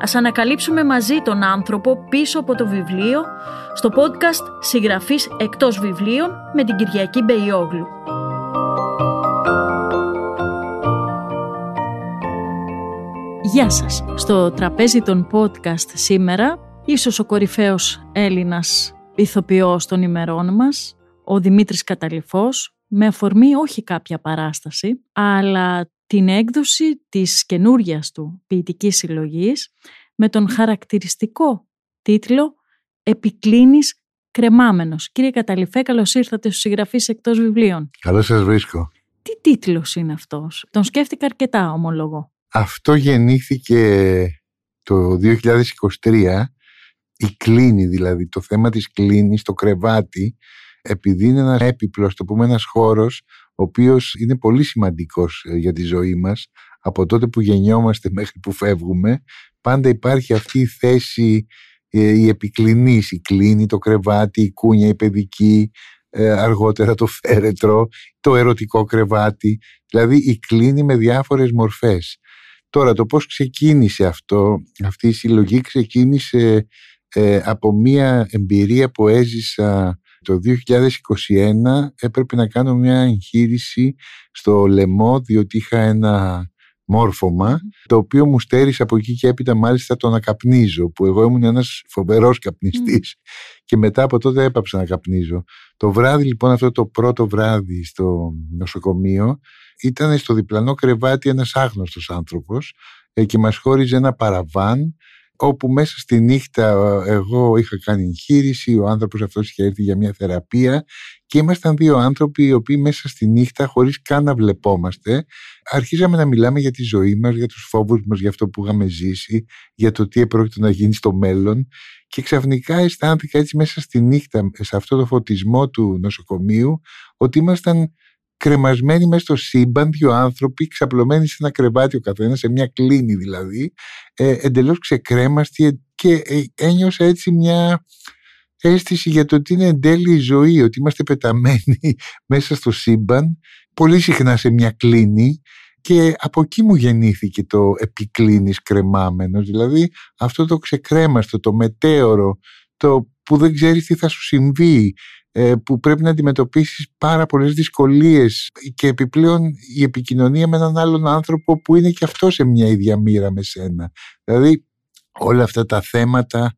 Ας ανακαλύψουμε μαζί τον άνθρωπο πίσω από το βιβλίο στο podcast «Συγγραφής εκτός βιβλίων» με την Κυριακή Μπεϊόγλου. Γεια σας. Στο τραπέζι των podcast σήμερα, ίσως ο κορυφαίος Έλληνας ηθοποιός των ημερών μας, ο Δημήτρης Καταληφός, με αφορμή όχι κάποια παράσταση, αλλά την έκδοση της καινούριας του ποιητικής συλλογής με τον χαρακτηριστικό τίτλο «Επικλίνεις κρεμάμενος». Κύριε Καταληφέ, καλώς ήρθατε στους συγγραφείς εκτός βιβλίων. Καλώς σας βρίσκω. Τι τίτλος είναι αυτός; Τον σκέφτηκα αρκετά, ομολογώ. Αυτό γεννήθηκε το 2023, η κλίνη δηλαδή, το θέμα της κλίνης, το κρεβάτι, επειδή είναι ένας έπιπλος, το πούμε ένας χώρος, ο οποίος είναι πολύ σημαντικός ε, για τη ζωή μας, από τότε που γεννιόμαστε μέχρι που φεύγουμε, πάντα υπάρχει αυτή η θέση, ε, η επικλινής, η κλίνη, το κρεβάτι, η κούνια, η παιδική, ε, αργότερα το φέρετρο, το ερωτικό κρεβάτι, δηλαδή η κλίνη με διάφορες μορφές. Τώρα το πώς ξεκίνησε αυτό, αυτή η συλλογή ξεκίνησε από μια εμπειρία που έζησα το 2021 έπρεπε να κάνω μια εγχείρηση στο λαιμό διότι είχα ένα μόρφωμα το οποίο μου στέρισε από εκεί και έπειτα μάλιστα το να καπνίζω που εγώ ήμουν ένας φοβερός καπνιστής. Και μετά από τότε έπαψα να καπνίζω. Το βράδυ λοιπόν αυτό το πρώτο βράδυ στο νοσοκομείο ήταν στο διπλανό κρεβάτι ένας άγνωστος άνθρωπος ε, και μας χώριζε ένα παραβάν όπου μέσα στη νύχτα ε, εγώ είχα κάνει εγχείρηση, ο άνθρωπος αυτός είχε έρθει για μια θεραπεία και ήμασταν δύο άνθρωποι οι οποίοι μέσα στη νύχτα χωρίς καν να βλεπόμαστε αρχίζαμε να μιλάμε για τη ζωή μας, για τους φόβους μας, για αυτό που είχαμε ζήσει, για το τι επρόκειτο να γίνει στο μέλλον και ξαφνικά αισθάνθηκα έτσι μέσα στη νύχτα σε αυτό το φωτισμό του νοσοκομείου ότι ήμασταν κρεμασμένοι μέσα στο σύμπαν, δύο άνθρωποι ξαπλωμένοι σε ένα κρεβάτι ο καθένας, σε μια κλίνη δηλαδή, ε, εντελώς ξεκρέμαστοι και ε, ένιωσα έτσι μια αίσθηση για το ότι είναι εν τέλει η ζωή, ότι είμαστε πεταμένοι μέσα στο σύμπαν, πολύ συχνά σε μια κλίνη και από εκεί μου γεννήθηκε το επικλίνης κρεμάμενος, δηλαδή αυτό το ξεκρέμαστο, το μετέωρο, το που δεν ξέρεις τι θα σου συμβεί, ε, που πρέπει να αντιμετωπίσεις πάρα πολλές δυσκολίες και επιπλέον η επικοινωνία με έναν άλλον άνθρωπο που είναι και αυτό σε μια ίδια μοίρα με σένα. Δηλαδή όλα αυτά τα θέματα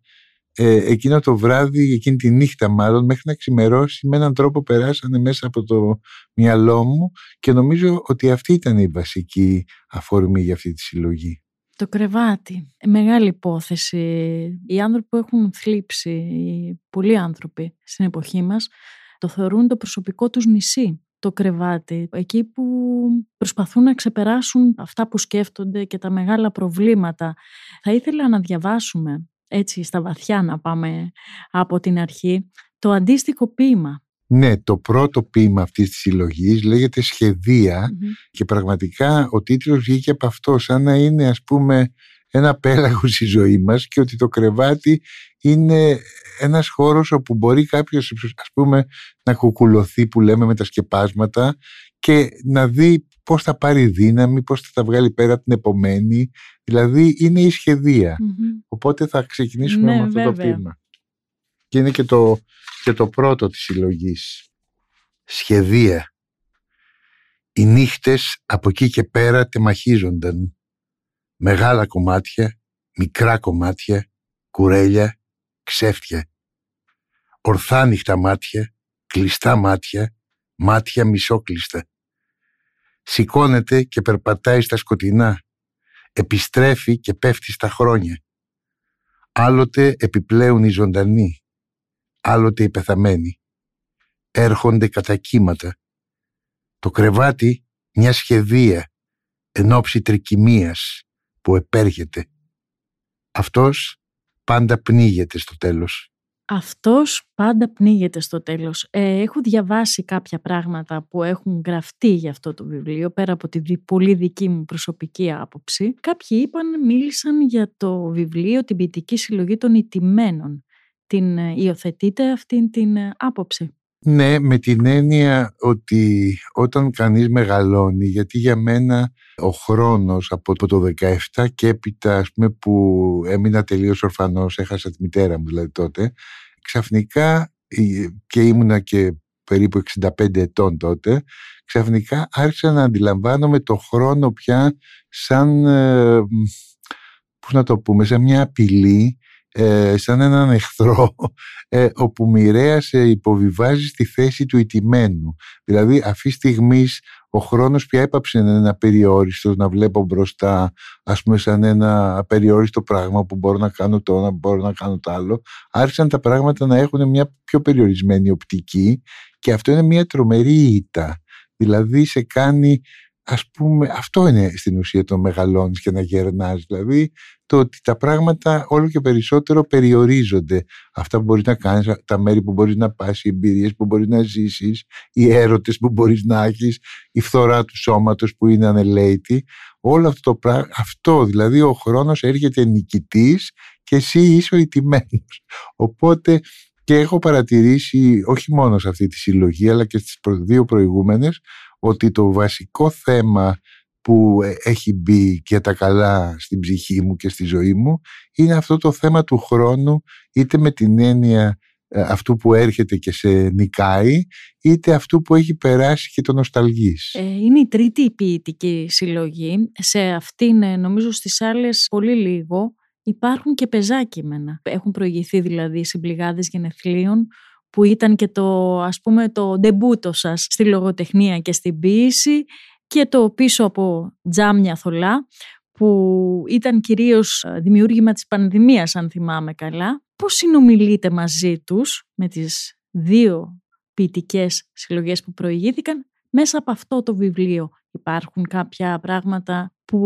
ε, εκείνο το βράδυ, εκείνη τη νύχτα μάλλον μέχρι να ξημερώσει με έναν τρόπο περάσανε μέσα από το μυαλό μου και νομίζω ότι αυτή ήταν η βασική αφορμή για αυτή τη συλλογή. Το κρεβάτι. Μεγάλη υπόθεση. Οι άνθρωποι που έχουν θλίψει, οι πολλοί άνθρωποι στην εποχή μας, το θεωρούν το προσωπικό τους νησί. Το κρεβάτι. Εκεί που προσπαθούν να ξεπεράσουν αυτά που σκέφτονται και τα μεγάλα προβλήματα. Θα ήθελα να διαβάσουμε έτσι στα βαθιά να πάμε από την αρχή το αντίστοιχο ποίημα ναι, το πρώτο ποίημα αυτής της συλλογής λέγεται και πραγματικά ο τίτλος βγήκε από αυτό σαν να είναι ας πούμε ένα πέλαγος στη ζωή μας και ότι το κρεβάτι είναι ένας χώρος όπου μπορεί κάποιος ας πούμε να κουκουλωθεί που λέμε με τα σκεπάσματα και να δει πώς θα πάρει δύναμη, πώς θα τα βγάλει πέρα την επομένη. Δηλαδή είναι η σχεδία. Οπότε θα ξεκινήσουμε ναι, με αυτό το ποίημα. Και είναι και το, και το πρώτο της συλλογής. Σχεδία. Οι νύχτες από εκεί και πέρα τεμαχίζονταν. Μεγάλα κομμάτια, μικρά κομμάτια, κουρέλια, ξέφτια. Ορθάνυχτα μάτια, κλειστά μάτια, μάτια μισόκλειστα. Σηκώνεται και περπατάει στα σκοτεινά. Επιστρέφει και πέφτει στα χρόνια. Άλλοτε επιπλέουν οι ζωντανοί άλλοτε οι πεθαμένοι. Έρχονται κατά κύματα. Το κρεβάτι μια σχεδία εν ώψη τρικυμίας που επέρχεται. Αυτός πάντα πνίγεται στο τέλος. Αυτός πάντα πνίγεται στο τέλος. Ε, έχω διαβάσει κάποια πράγματα που έχουν γραφτεί για αυτό το βιβλίο, πέρα από τη πολύ δική μου προσωπική άποψη. Κάποιοι είπαν, μίλησαν για το βιβλίο «Την ποιητική συλλογή των ιτημένων». Την ε, υιοθετείτε αυτήν την ε, άποψη. Ναι, με την έννοια ότι όταν κανείς μεγαλώνει, γιατί για μένα ο χρόνος από το 17 και έπειτα ας πούμε, που έμεινα τελείως ορφανός, έχασα τη μητέρα μου δηλαδή τότε, ξαφνικά και ήμουνα και περίπου 65 ετών τότε, ξαφνικά άρχισα να αντιλαμβάνομαι το χρόνο πια σαν, ε, πώς να το πούμε, σαν μια απειλή ε, σαν έναν εχθρό ε, όπου μοιραία σε υποβιβάζει στη θέση του ιτημένου. Δηλαδή αυτή τη στιγμή ο χρόνος πια έπαψε να είναι απεριόριστος, να βλέπω μπροστά ας πούμε σαν ένα απεριόριστο πράγμα που μπορώ να κάνω το ένα, που μπορώ να κάνω το άλλο. Άρχισαν τα πράγματα να έχουν μια πιο περιορισμένη οπτική και αυτό είναι μια τρομερή ήττα. Δηλαδή σε κάνει ας πούμε, αυτό είναι στην ουσία το μεγαλώνεις και να γερνάς, δηλαδή το ότι τα πράγματα όλο και περισσότερο περιορίζονται. Αυτά που μπορείς να κάνεις, τα μέρη που μπορείς να πας, οι εμπειρίες που μπορείς να ζήσεις, οι έρωτες που μπορείς να έχεις, η φθορά του σώματος που είναι ανελαίτη. Όλο αυτό το πράγμα, αυτό δηλαδή ο χρόνος έρχεται νικητής και εσύ είσαι ο ηττημένος. Οπότε και έχω παρατηρήσει όχι μόνο σε αυτή τη συλλογή αλλά και στις δύο προηγούμενες ότι το βασικό θέμα που ε, έχει μπει και τα καλά στην ψυχή μου και στη ζωή μου είναι αυτό το θέμα του χρόνου είτε με την έννοια ε, αυτού που έρχεται και σε νικάει είτε αυτού που έχει περάσει και το νοσταλγείς. Ε, είναι η τρίτη ποιητική συλλογή. Σε αυτήν νομίζω στις άλλες πολύ λίγο υπάρχουν και πεζά κείμενα. Έχουν προηγηθεί δηλαδή συμπληγάδες γενεθλίων που ήταν και το ας πούμε το ντεμπούτο σας στη λογοτεχνία και στην ποίηση και το πίσω από τζάμια θολά που ήταν κυρίως ε, δημιούργημα της πανδημίας αν θυμάμαι καλά. Πώς συνομιλείτε μαζί τους με τις δύο ποιητικές συλλογές που προηγήθηκαν; Μέσα από αυτό το βιβλίο. Υπάρχουν κάποια πράγματα που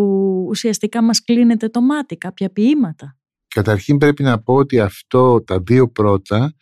ουσιαστικά μας κλείνεται το μάτι, κάποια ποίηματα; Καταρχήν πρέπει να πω ότι αυτό τα δύο πρώτα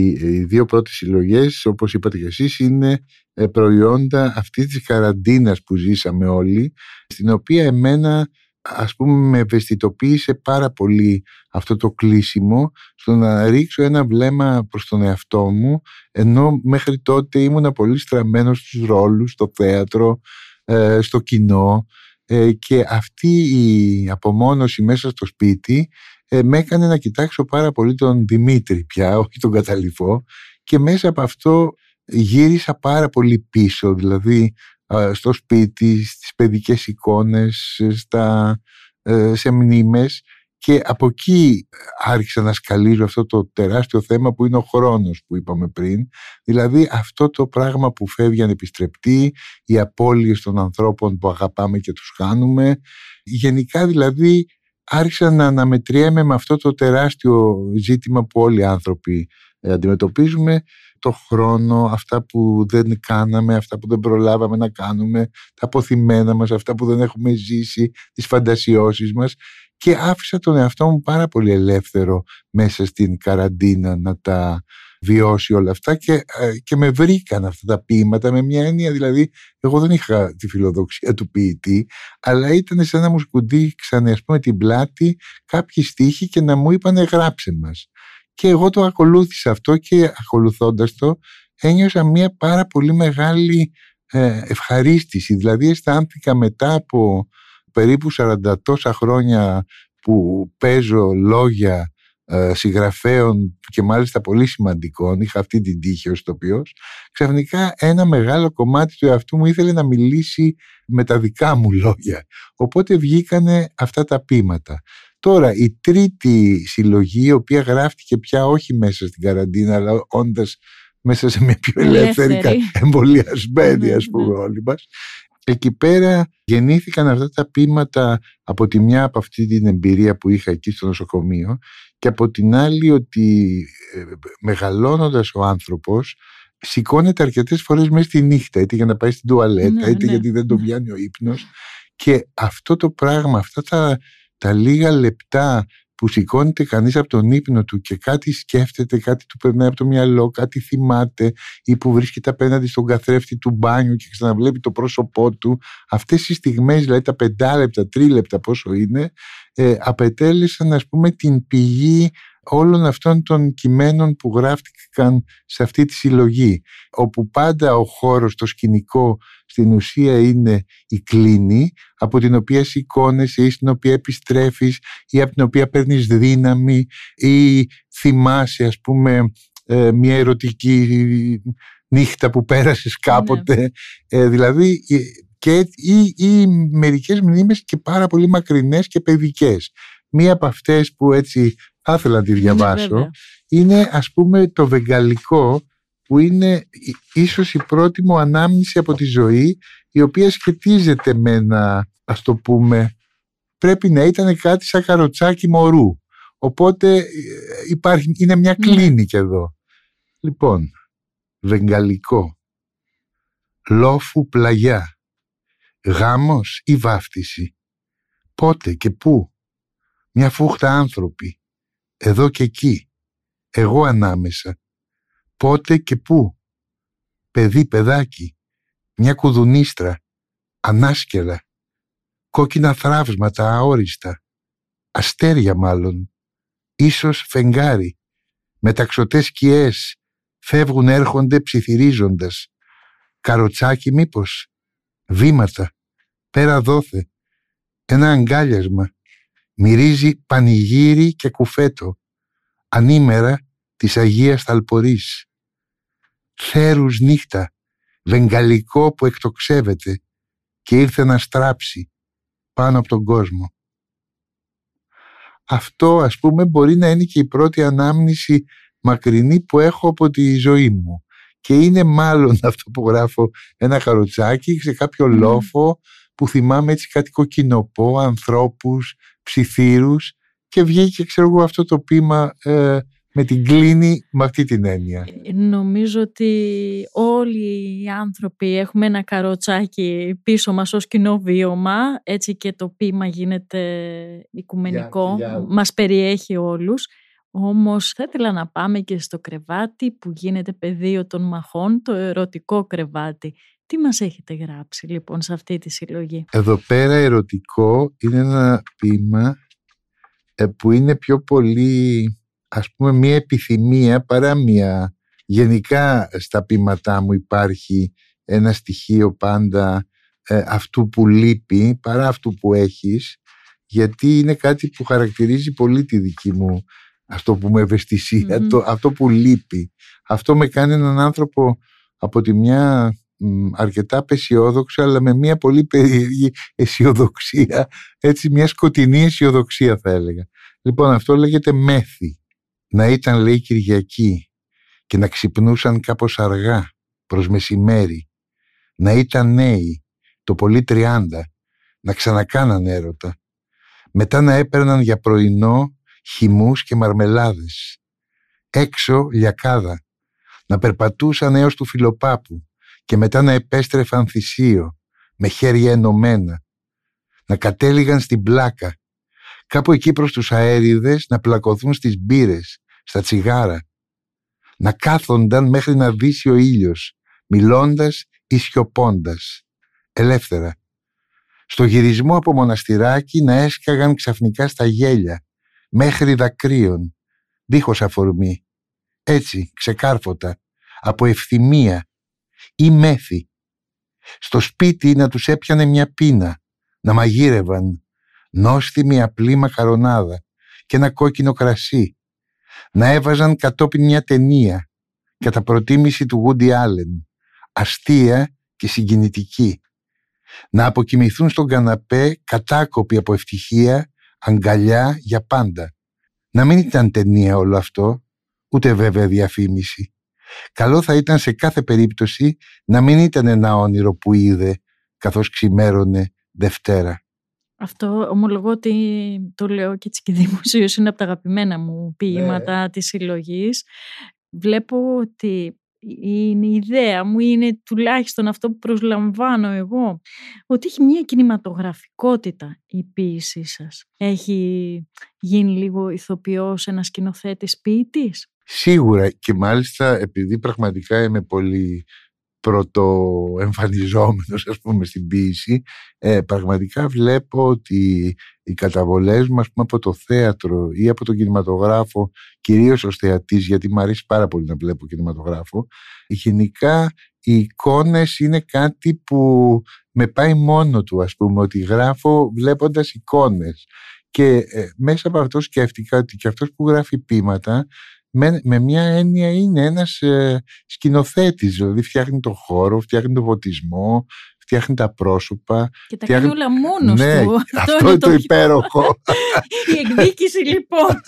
οι δύο πρώτες συλλογές όπως είπατε και εσείς είναι ε, προϊόντα αυτής της καραντίνας που ζήσαμε όλοι στην οποία εμένα ας πούμε με ευαισθητοποίησε πάρα πολύ αυτό το κλείσιμο στο να ρίξω ένα βλέμμα προς τον εαυτό μου ενώ μέχρι τότε ήμουνα πολύ στραμμένος στους ρόλους, στο θέατρο, ε, στο κοινό ε, και αυτή η απομόνωση μέσα στο σπίτι ε, με έκανε να κοιτάξω πάρα πολύ τον Δημήτρη πια, όχι τον Καταληφό και μέσα από αυτό γύρισα πάρα πολύ πίσω, δηλαδή στο σπίτι, στις παιδικές εικόνες, στα, ε, σε μνήμες και από εκεί άρχισα να σκαλίζω αυτό το τεράστιο θέμα που είναι ο χρόνος που είπαμε πριν. Δηλαδή αυτό το πράγμα που φεύγει ανεπιστρεπτή, οι απώλειες των ανθρώπων που αγαπάμε και τους χάνουμε. Γενικά δηλαδή άρχισα να αναμετριέμαι με αυτό το τεράστιο ζήτημα που όλοι οι άνθρωποι ε, αντιμετωπίζουμε. Το χρόνο, αυτά που δεν κάναμε, αυτά που δεν προλάβαμε να κάνουμε, τα αποθυμένα μας, αυτά που δεν έχουμε ζήσει, τις φαντασιώσεις μας. Και άφησα τον εαυτό μου πάρα πολύ ελεύθερο μέσα στην καραντίνα να τα βιώσει όλα αυτά και, ε, και με βρήκαν αυτά τα ποίηματα με μια έννοια δηλαδή εγώ δεν είχα τη φιλοδοξία του ποιητή αλλά ήταν σαν να μου σκουντίξανε ας πούμε την πλάτη κάποιοι στίχοι και να μου είπανε γράψε μας και εγώ το ακολούθησα αυτό και ακολουθώντας το ένιωσα μια πάρα πολύ μεγάλη ε, ευχαρίστηση. Δηλαδή αισθάνθηκα μετά από περίπου 40 τόσα χρόνια που παίζω λόγια ε, συγγραφέων και μάλιστα πολύ σημαντικών, είχα αυτή την τύχη ως τοπιός, ξαφνικά ένα μεγάλο κομμάτι του εαυτού μου ήθελε να μιλήσει με τα δικά μου λόγια. Οπότε βγήκανε αυτά τα πείματα. Τώρα η τρίτη συλλογή, η οποία γράφτηκε πια όχι μέσα στην καραντίνα, αλλά όντας μέσα σε μια πιο ελεύθερη, εμβολιασμένη ας πούμε όλοι μας, εκεί πέρα γεννήθηκαν αυτά τα πείματα από τη μια από αυτή την εμπειρία που είχα εκεί στο νοσοκομείο και από την άλλη ότι ε, μεγαλώνοντας ο άνθρωπος σηκώνεται αρκετές φορές μέσα στη νύχτα είτε για να πάει στην τουαλέτα ναι, είτε ναι. γιατί δεν τον πιάνει ο ύπνος και αυτό το πράγμα, αυτά τα, τα λίγα λεπτά που σηκώνεται κανείς από τον ύπνο του και κάτι σκέφτεται, κάτι του περνάει από το μυαλό, κάτι θυμάται ή που βρίσκεται απέναντι στον καθρέφτη του μπάνιου και ξαναβλέπει το πρόσωπό του. Αυτές οι στιγμές, δηλαδή τα πεντάλεπτα, τρίλεπτα πόσο είναι, ε, απετέλεσαν ας πούμε την πηγή όλων αυτών των κειμένων που γράφτηκαν σε αυτή τη συλλογή όπου πάντα ο χώρος, το σκηνικό στην ουσία είναι η κλίνη από την οποία σηκώνεσαι ή στην οποία επιστρέφεις ή από την οποία παίρνεις δύναμη ή θυμάσαι ας πούμε ε, μια ερωτική νύχτα που πέρασες ναι. κάποτε ε, δηλαδή ε, και, ή, ή μερικές μνήμες και πάρα πολύ μακρινές και παιδικές μία από αυτές που έτσι θα ήθελα να τη ναι, διαβάσω. είναι ας πούμε το βεγγαλικό που είναι ίσως η πρώτη μου ανάμνηση από τη ζωή η οποία σχετίζεται με ένα ας το πούμε πρέπει να ήταν κάτι σαν καροτσάκι μωρού. Οπότε ε, υπάρχει, είναι μια ναι. κλίνικη εδώ. Λοιπόν βεγγαλικό. Λόφου πλαγιά. Γάμος ή βάφτιση. Πότε και πού. Μια φούχτα άνθρωποι εδώ και εκεί. Εγώ ανάμεσα. Πότε και πού. Παιδί, παιδάκι, μια κουδουνίστρα, ανάσκελα, κόκκινα θράψματα αόριστα, αστέρια μάλλον, ίσως φεγγάρι, μεταξωτές σκιές, φεύγουν έρχονται ψιθυρίζοντας. Καροτσάκι μήπως, βήματα, πέρα δόθε, ένα αγκάλιασμα, μυρίζει πανηγύρι και κουφέτο, ανήμερα της Αγίας Θαλπορής. Θέρους νύχτα, βεγγαλικό που εκτοξεύεται και ήρθε να στράψει πάνω από τον κόσμο. Αυτό ας πούμε μπορεί να είναι και η πρώτη ανάμνηση μακρινή που έχω από τη ζωή μου. Και είναι μάλλον αυτό που γράφω ένα χαροτσάκι σε κάποιο λόφο που θυμάμαι έτσι κάτι κοκκινοπό, ανθρώπους, ψιθύρους και βγήκε ξέρω εγώ αυτό το ποίημα ε, με την κλίνη με αυτή την έννοια. Ε, νομίζω ότι όλοι οι άνθρωποι έχουμε ένα καροτσάκι πίσω μας ως κοινό βίωμα, έτσι και το ποίημα γίνεται οικουμενικό, yeah, μας περιέχει όλους. Όμως θα ήθελα να πάμε και στο κρεβάτι που γίνεται πεδίο των μαχών, το ερωτικό κρεβάτι. Τι μας έχετε γράψει λοιπόν σε αυτή τη συλλογή; Εδώ πέρα ερωτικό είναι ένα ποίημα ε, που είναι πιο πολύ ας πούμε μια επιθυμία παρά μια γενικά στα πείματά μου υπάρχει ένα στοιχείο πάντα ε, αυτού που λείπει παρά αυτού που έχεις γιατί είναι κάτι που χαρακτηρίζει πολύ τη δική μου αυτό που με ευαισθησια το, αυτό που λείπει αυτό με κάνει έναν άνθρωπο από τη μια αρκετά απεσιόδοξο αλλά με μια πολύ περίεργη αισιοδοξία. Έτσι μια σκοτεινή αισιοδοξία θα έλεγα. Λοιπόν αυτό λέγεται μέθη. Να ήταν λέει Κυριακή και να ξυπνούσαν κάπως αργά προς μεσημέρι, να ήταν νέοι, το πολύ τριάντα, να ξανακάναν έρωτα, μετά να έπαιρναν για πρωινό χυμούς και μαρμελάδες, έξω λιακάδα, να περπατούσαν έως του φιλοπάπου και μετά να επέστρεφαν θυσίο, με χέρια ενωμένα, να κατέληγαν στην πλάκα, κάπου εκεί προς τους αέριδες να πλακωθούν στις μπύρες στα τσιγάρα, να κάθονταν μέχρι να δύσει ο ήλιος, μιλώντας ή σιωπώντας, ελεύθερα. Στο γυρισμό από μοναστηράκι να έσκαγαν ξαφνικά στα γέλια, μέχρι δακρύων, δίχως αφορμή, έτσι, ξεκάρφωτα, από ευθυμία ή μέθη. Στο σπίτι να τους έπιανε μια πείνα, να μαγείρευαν, νόστιμη απλή μακαρονάδα και ένα κόκκινο κρασί, να έβαζαν κατόπιν μια ταινία κατά προτίμηση του Γούντι Άλεν, αστεία και συγκινητική. Να αποκοιμηθούν στον καναπέ κατάκοποι από ευτυχία, αγκαλιά για πάντα. Να μην ήταν ταινία όλο αυτό, ούτε βέβαια διαφήμιση. Καλό θα ήταν σε κάθε περίπτωση να μην ήταν ένα όνειρο που είδε καθώς ξημέρωνε Δευτέρα. Αυτό ομολογώ ότι το λέω και έτσι και δημοσίως είναι από τα αγαπημένα μου ποίηματα ναι. της συλλογής. Βλέπω ότι είναι η ιδέα μου, είναι τουλάχιστον αυτό που προσλαμβάνω εγώ, ότι έχει μια κινηματογραφικότητα η ποίησή σας. Έχει γίνει λίγο ηθοποιός ένας σκηνοθέτης ποιητής; Σίγουρα και μάλιστα επειδή πραγματικά είμαι πολύ πρωτοεμφανιζόμενος ας πούμε στην ποίηση ε, πραγματικά βλέπω ότι οι καταβολές μας από το θέατρο ή από τον κινηματογράφο κυρίως ως θεατής γιατί μου αρέσει πάρα πολύ να βλέπω κινηματογράφο γενικά οι εικόνες είναι κάτι που με πάει μόνο του ας πούμε ότι γράφω βλέποντας εικόνες. Και ε, μέσα από αυτό σκέφτηκα ότι και αυτός που γράφει ποίηματα με, με μια έννοια είναι ένας ε, σκηνοθέτης, δηλαδή φτιάχνει το χώρο, φτιάχνει τον φωτισμό, φτιάχνει τα πρόσωπα. Και τα φτιάχνει... κάνει όλα μόνος ναι, του. Αυτό είναι το, υπέροχο. Η εκδίκηση λοιπόν.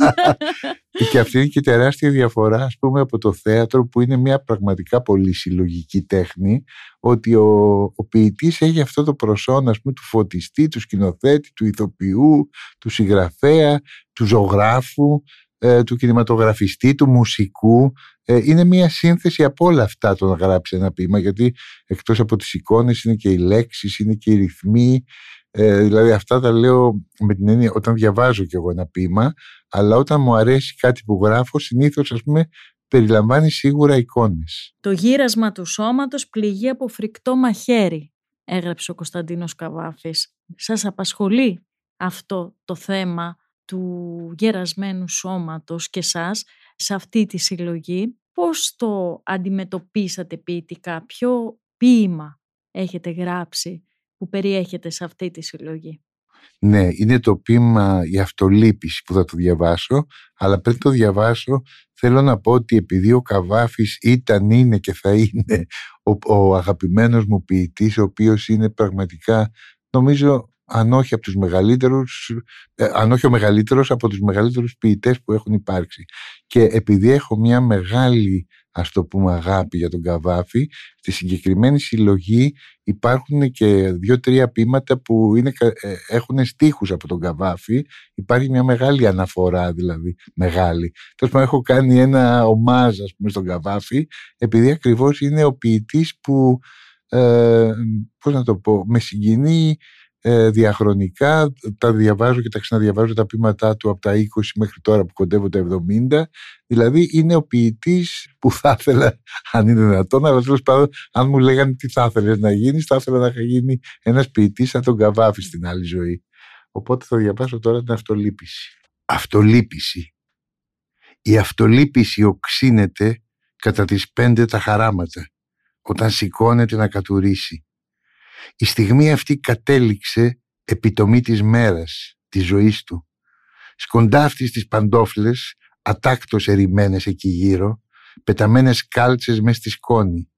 και αυτή είναι και τεράστια διαφορά ας πούμε από το θέατρο που είναι μια πραγματικά πολύ συλλογική τέχνη ότι ο, ο ποιητής έχει αυτό το προσόν ας πούμε, του φωτιστή, του σκηνοθέτη, του ηθοποιού, του συγγραφέα, του ζωγράφου ε, του κινηματογραφιστή, του μουσικού. Ε, είναι μια σύνθεση από όλα αυτά το να γράψει ένα ποίημα γιατί εκτός από τις εικόνες είναι και οι λέξεις, είναι και οι ρυθμοί. Ε, δηλαδή αυτά τα λέω με την έννοια όταν διαβάζω κι εγώ ένα ποίημα αλλά όταν μου αρέσει κάτι που γράφω συνήθως ας πούμε περιλαμβάνει σίγουρα εικόνες. Το γύρασμα του σώματος πληγεί από φρικτό μαχαίρι έγραψε ο Κωνσταντίνος Καβάφης. Σας απασχολεί αυτό το θέμα του γερασμένου σώματος και σας σε αυτή τη συλλογή. Πώς το αντιμετωπίσατε ποιητικά, ποιο ποίημα έχετε γράψει που περιέχεται σε αυτή τη συλλογή; Ναι, είναι το ποίημα «Η αυτολύπηση» που θα το διαβάσω, αλλά πριν το διαβάσω θέλω να πω ότι επειδή ο Καβάφης ήταν, είναι και θα είναι ο, ο αγαπημένος μου ποιητής, ο οποίος είναι πραγματικά νομίζω αν όχι από τους μεγαλύτερους, ε, αν όχι ο μεγαλύτερος από τους μεγαλύτερους ποιητές που έχουν υπάρξει. Και επειδή έχω μια μεγάλη ας το πούμε αγάπη για τον Καβάφη, στη συγκεκριμένη συλλογή υπάρχουν και δύο-τρία ποίηματα που είναι, ε, έχουν στίχους από τον Καβάφη. Υπάρχει μια μεγάλη αναφορά δηλαδή, μεγάλη. Τέλος πάντων έχω κάνει ένα ομάζ ας πούμε στον Καβάφη, επειδή ακριβώς είναι ο ποιητής που, ε, πώς να το πω, με συγκινεί ε, διαχρονικά, τα διαβάζω και τα ξαναδιαβάζω τα πείματά του από τα 20 μέχρι τώρα που κοντεύω τα 70. Δηλαδή είναι ο ποιητής που θα ήθελα, αν είναι δυνατόν, αλλά τέλος πάντων, αν μου λέγανε τι θα ήθελες να γίνεις, θα ήθελα να γίνει ένας ποιητής σαν τον Καβάφη στην άλλη ζωή. Οπότε θα διαβάσω τώρα την αυτολύπηση. Αυτολύπηση. Η αυτολύπηση οξύνεται κατά τις πέντε τα χαράματα, όταν σηκώνεται να κατουρίσει η στιγμή αυτή κατέληξε επιτομή της μέρας, της ζωής του. Σκοντάφτης τις παντόφλες, ατάκτος ερημένες εκεί γύρω, πεταμένες κάλτσες μες στη σκόνη,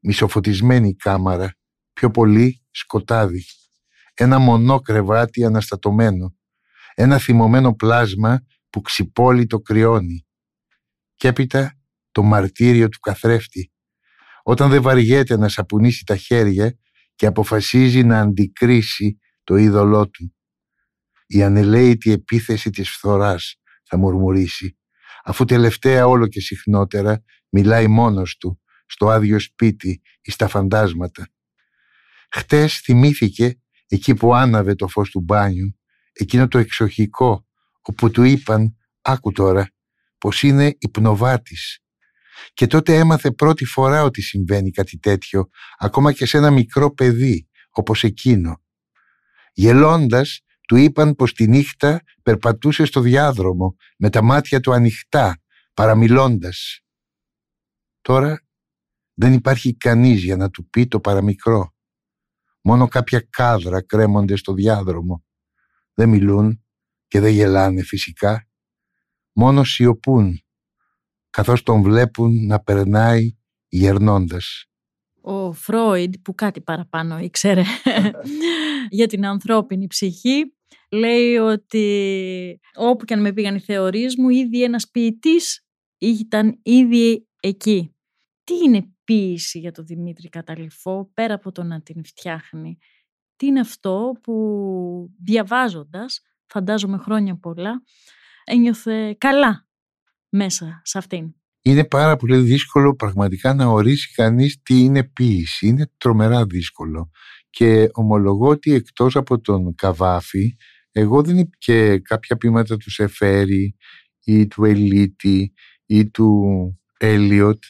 μισοφωτισμένη κάμαρα, πιο πολύ σκοτάδι. Ένα μονό κρεβάτι αναστατωμένο, ένα θυμωμένο πλάσμα που ξυπόλει το κρυώνει. Και έπειτα το μαρτύριο του καθρέφτη. Όταν δεν βαριέται να σαπουνίσει τα χέρια και αποφασίζει να αντικρίσει το είδωλό του. Η ανελαίτη επίθεση της φθοράς θα μουρμουρήσει, αφού τελευταία όλο και συχνότερα μιλάει μόνος του, στο άδειο σπίτι ή στα φαντάσματα. Χτες θυμήθηκε εκεί που άναβε το φως του μπάνιου, εκείνο το εξοχικό, όπου του είπαν, άκου τώρα, πως είναι υπνοβάτης και τότε έμαθε πρώτη φορά ότι συμβαίνει κάτι τέτοιο, ακόμα και σε ένα μικρό παιδί, όπως εκείνο. Γελώντας, του είπαν πως τη νύχτα περπατούσε στο διάδρομο, με τα μάτια του ανοιχτά, παραμιλώντας. Τώρα δεν υπάρχει κανείς για να του πει το παραμικρό. Μόνο κάποια κάδρα κρέμονται στο διάδρομο. Δεν μιλούν και δεν γελάνε φυσικά. Μόνο σιωπούν καθώς τον βλέπουν να περνάει γερνώντας. Ο Φρόιντ, που κάτι παραπάνω ήξερε για την ανθρώπινη ψυχή, λέει ότι όπου και αν με πήγαν οι θεωρίες μου, ήδη ένας ποιητής ήταν ήδη εκεί. Τι είναι ποίηση για τον Δημήτρη Καταληφό, πέρα από το να την φτιάχνει; Τι είναι αυτό που διαβάζοντας, φαντάζομαι χρόνια πολλά, ένιωθε καλά; Μέσα σε αυτήν. είναι πάρα πολύ δύσκολο πραγματικά να ορίσει κανείς τι είναι ποίηση. Είναι τρομερά δύσκολο. Και ομολογώ ότι εκτός από τον Καβάφη, εγώ δεν είμαι και κάποια ποίηματα του Σεφέρη ή του Ελίτη ή του Έλιοτ,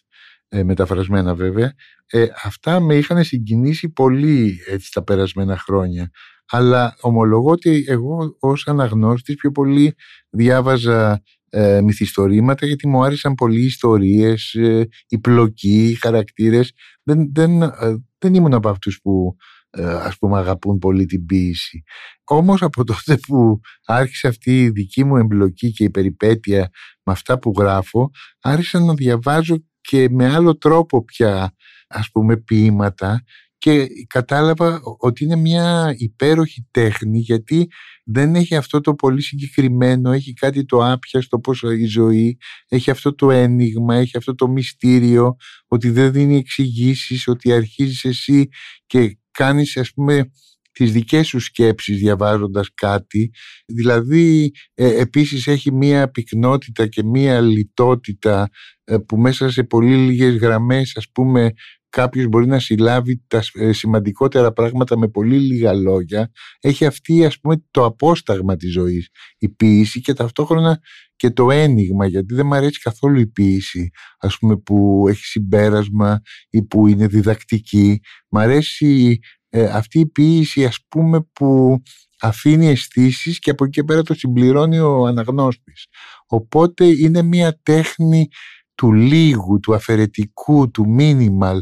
ε, μεταφρασμένα βέβαια, ε, αυτά με είχαν συγκινήσει πολύ έτσι τα περασμένα χρόνια. Αλλά ομολογώ ότι εγώ ως αναγνώστης πιο πολύ διάβαζα ε, μυθιστορήματα γιατί μου άρεσαν πολύ οι ιστορίες, ε, οι πλοκοί, οι χαρακτήρες. Δεν, δεν, ε, δεν ήμουν από αυτούς που ε, ας πούμε αγαπούν πολύ την ποίηση. Όμως από τότε που άρχισε αυτή η δική μου εμπλοκή και η περιπέτεια με αυτά που γράφω άρχισα να διαβάζω και με άλλο τρόπο πια ας πούμε ποίηματα και κατάλαβα ότι είναι μια υπέροχη τέχνη γιατί δεν έχει αυτό το πολύ συγκεκριμένο, έχει κάτι το άπιαστο πώς η ζωή, έχει αυτό το ένιγμα, έχει αυτό το μυστήριο, ότι δεν δίνει εξηγήσεις, ότι αρχίζεις εσύ και κάνεις ας πούμε τις δικές σου σκέψεις διαβάζοντας κάτι. Δηλαδή ε, επίσης έχει μία πυκνότητα και μία λιτότητα ε, που μέσα σε πολύ λίγες γραμμές ας πούμε κάποιος μπορεί να συλλάβει τα ε, σημαντικότερα πράγματα με πολύ λίγα λόγια έχει αυτή ας πούμε το απόσταγμα της ζωής η ποίηση και ταυτόχρονα και το ένιγμα γιατί δεν μου αρέσει καθόλου η ποίηση ας πούμε που έχει συμπέρασμα ή που είναι διδακτική. Μ' αρέσει ε, αυτή η ποίηση ας πούμε που αφήνει αισθήσεις και από εκεί και πέρα το συμπληρώνει ο αναγνώστης οπότε είναι μια τέχνη του λίγου, του αφαιρετικού, του minimal,